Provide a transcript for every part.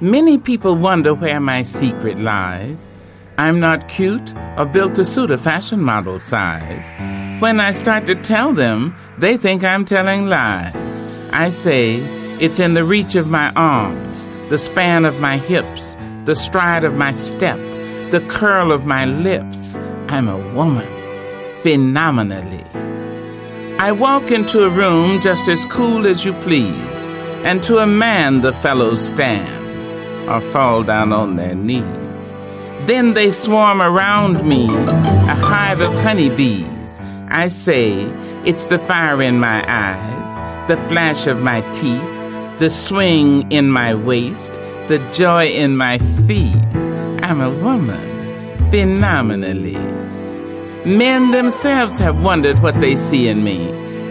Many people wonder where my secret lies. I'm not cute or built to suit a fashion model size. When I start to tell them, they think I'm telling lies. I say, it's in the reach of my arms, the span of my hips, the stride of my step, the curl of my lips. I'm a woman, phenomenally. I walk into a room just as cool as you please, and to a man the fellows stand or fall down on their knees. Then they swarm around me, a hive of honeybees. I say, it's the fire in my eyes, the flash of my teeth, the swing in my waist, the joy in my feet. I'm a woman, phenomenally. Men themselves have wondered what they see in me.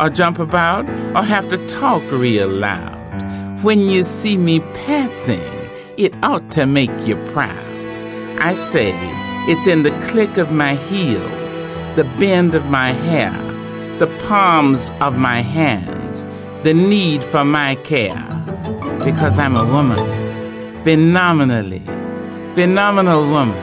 or jump about or have to talk real loud. When you see me passing, it ought to make you proud. I say it's in the click of my heels, the bend of my hair, the palms of my hands, the need for my care. Because I'm a woman, phenomenally, phenomenal woman.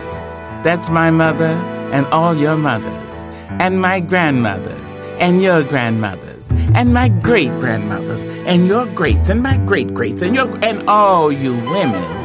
That's my mother and all your mothers, and my grandmothers, and your grandmothers, and my great grandmothers, and your greats, and my great greats, and your and all you women